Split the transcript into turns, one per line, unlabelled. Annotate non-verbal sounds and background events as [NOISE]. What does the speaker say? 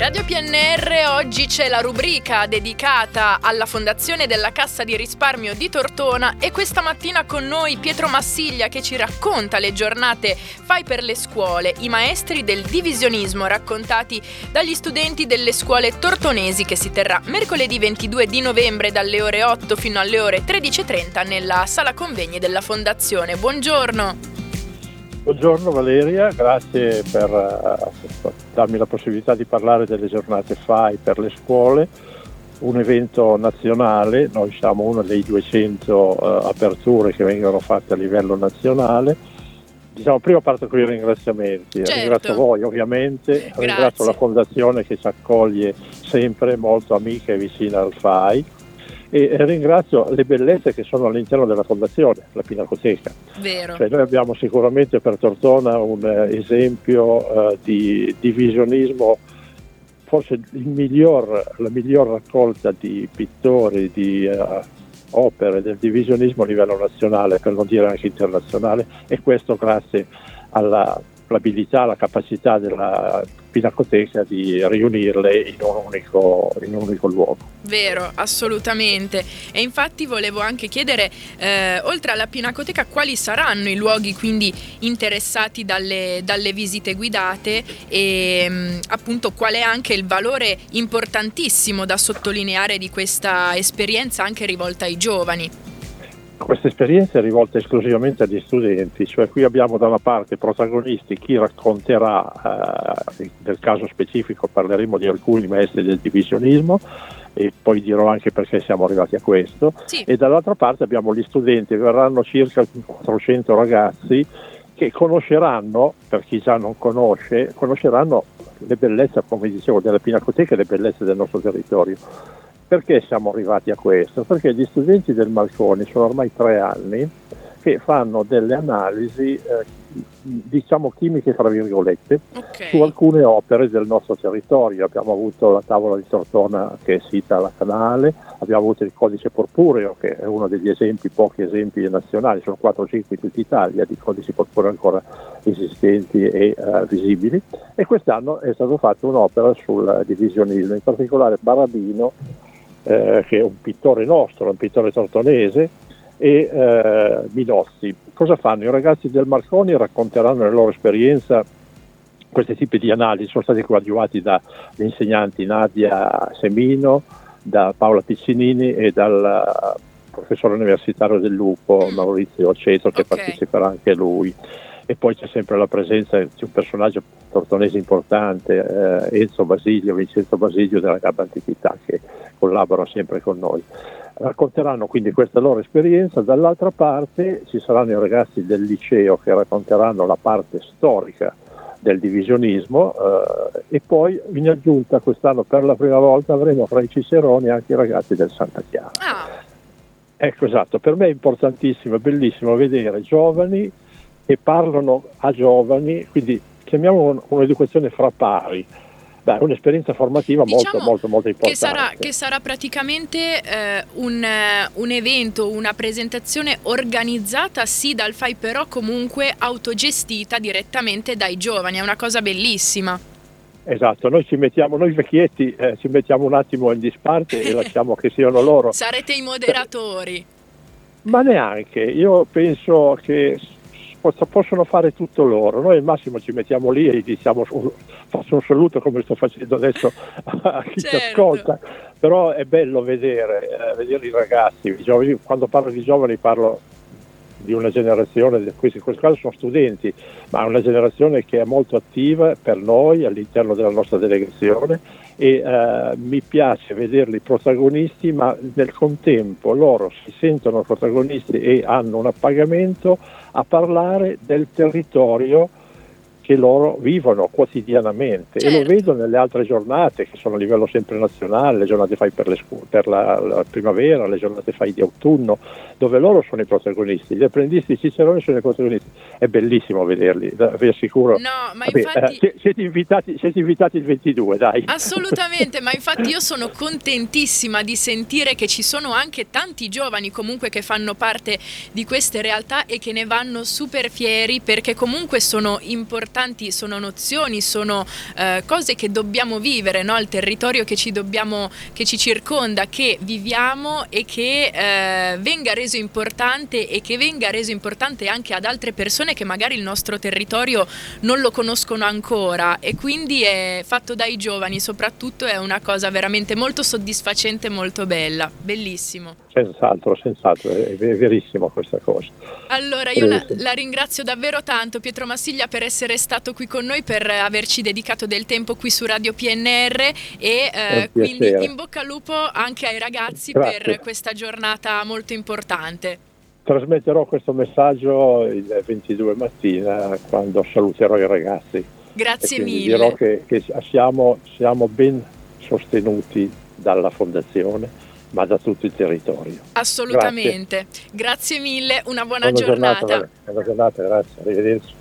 Radio PNR oggi c'è la rubrica dedicata alla fondazione della Cassa di risparmio di Tortona e questa mattina con noi Pietro Massiglia che ci racconta le giornate Fai per le scuole, i maestri del divisionismo raccontati dagli studenti delle scuole tortonesi che si terrà mercoledì 22 di novembre dalle ore 8 fino alle ore 13.30 nella sala convegni della fondazione. Buongiorno.
Buongiorno Valeria, grazie per uh, darmi la possibilità di parlare delle giornate FAI per le scuole, un evento nazionale, noi siamo una dei 200 uh, aperture che vengono fatte a livello nazionale. Diciamo, prima parto con i ringraziamenti,
certo.
ringrazio voi ovviamente,
Grazie.
ringrazio la Fondazione che ci accoglie sempre molto amica e vicina al FAI e ringrazio le bellezze che sono all'interno della fondazione, la Pinacoteca.
Vero.
Cioè, noi abbiamo sicuramente per Tortona un eh, esempio eh, di divisionismo, forse miglior, la miglior raccolta di pittori, di uh, opere del divisionismo a livello nazionale, per non dire anche internazionale, e questo grazie alla l'abilità, la capacità della pinacoteca di riunirle in un, unico, in un unico luogo.
Vero, assolutamente. E infatti volevo anche chiedere, eh, oltre alla pinacoteca, quali saranno i luoghi quindi interessati dalle, dalle visite guidate e mh, mm, appunto qual è anche il valore importantissimo da sottolineare di questa esperienza anche rivolta ai giovani.
Questa esperienza è rivolta esclusivamente agli studenti, cioè qui abbiamo da una parte protagonisti, chi racconterà, eh, nel caso specifico parleremo di alcuni maestri del divisionismo e poi dirò anche perché siamo arrivati a questo,
sì.
e dall'altra parte abbiamo gli studenti, verranno circa 400 ragazzi che conosceranno, per chi già non conosce, conosceranno le bellezze, come dicevo, della Pinacoteca e le bellezze del nostro territorio perché siamo arrivati a questo? Perché gli studenti del Malconi sono ormai tre anni che fanno delle analisi, eh, diciamo chimiche, tra virgolette,
okay.
su alcune opere del nostro territorio. Abbiamo avuto la tavola di Tortona che è sita alla Canale, abbiamo avuto il codice porpureo che è uno degli esempi, pochi esempi nazionali, sono 4 o 5 in tutta Italia di codici porpurei ancora esistenti e uh, visibili. E quest'anno è stata fatta un'opera sul divisionismo, in particolare Barabino eh, che è un pittore nostro, un pittore tortonese, e eh, Minozzi. Cosa fanno? I ragazzi del Marconi racconteranno la loro esperienza questi tipi di analisi sono stati coadiuvati dagli insegnanti Nadia Semino, da Paola Piccinini e dal professore universitario del Lupo Maurizio Aceto che okay. parteciperà anche lui e poi c'è sempre la presenza di un personaggio tortonese importante, eh, Enzo Basilio, Vincenzo Basilio della Gabba Antichità che collabora sempre con noi. Racconteranno quindi questa loro esperienza, dall'altra parte ci saranno i ragazzi del liceo che racconteranno la parte storica del divisionismo eh, e poi in aggiunta quest'anno per la prima volta avremo fra i ciceroni anche i ragazzi del Santa Chiara.
Ah.
Ecco esatto, per me è importantissimo, è bellissimo vedere giovani che parlano a giovani, quindi chiamiamo un'educazione fra pari. Beh, un'esperienza formativa
diciamo
molto, molto, molto importante.
Che sarà, che sarà praticamente eh, un, un, evento, una presentazione organizzata sì dal FAI, però comunque autogestita direttamente dai giovani, è una cosa bellissima.
Esatto, noi ci mettiamo, noi vecchietti eh, ci mettiamo un attimo in disparte e [LAUGHS] lasciamo che siano loro.
Sarete i moderatori.
Ma neanche, io penso che possono fare tutto loro. Noi al massimo ci mettiamo lì e diciamo, faccio un saluto come sto facendo adesso a chi
certo.
ci ascolta, però è bello vedere, eh, vedere i ragazzi, i giovani. quando parlo di giovani parlo di una generazione, questi in questo caso sono studenti, ma una generazione che è molto attiva per noi all'interno della nostra delegazione e eh, mi piace vederli protagonisti, ma nel contempo loro si sentono protagonisti e hanno un appagamento a parlare del territorio che loro vivono quotidianamente certo. e lo vedo nelle altre giornate che sono a livello sempre nazionale, le giornate fai per, le scu- per la, la, primavera, le giornate fai di autunno, dove loro sono i protagonisti, gli apprendisti Cicerone sono i protagonisti, è bellissimo vederli, vi assicuro.
No, ma Vabbè, infatti...
eh, siete, invitati, siete invitati il 22, dai.
Assolutamente, ma infatti [LAUGHS] io sono contentissima di sentire che ci sono anche tanti giovani comunque che fanno parte di queste realtà e che ne vanno super fieri perché comunque sono importanti importanti, sono nozioni, sono eh, cose che dobbiamo vivere, no? il territorio che ci, dobbiamo, che ci circonda, che viviamo e che eh, venga reso importante e che venga reso importante anche ad altre persone che magari il nostro territorio non lo conoscono ancora e quindi è fatto dai giovani soprattutto è una cosa veramente molto soddisfacente, molto bella, bellissimo.
Senz'altro, senz'altro, è, verissimo questa cosa.
Allora, io la, la, ringrazio davvero tanto Pietro Massiglia per essere stato qui con noi, per averci dedicato del tempo qui su Radio PNR e eh, quindi in bocca al lupo anche ai ragazzi Grazie. per questa giornata molto importante.
Trasmetterò questo messaggio il 22 mattina quando saluterò i ragazzi.
Grazie mille.
Dirò che, che siamo, siamo ben sostenuti dalla Fondazione ma da tutto il territorio.
Assolutamente. Grazie, grazie mille, una buona, buona giornata.
giornata. Buona giornata, grazie, arrivederci.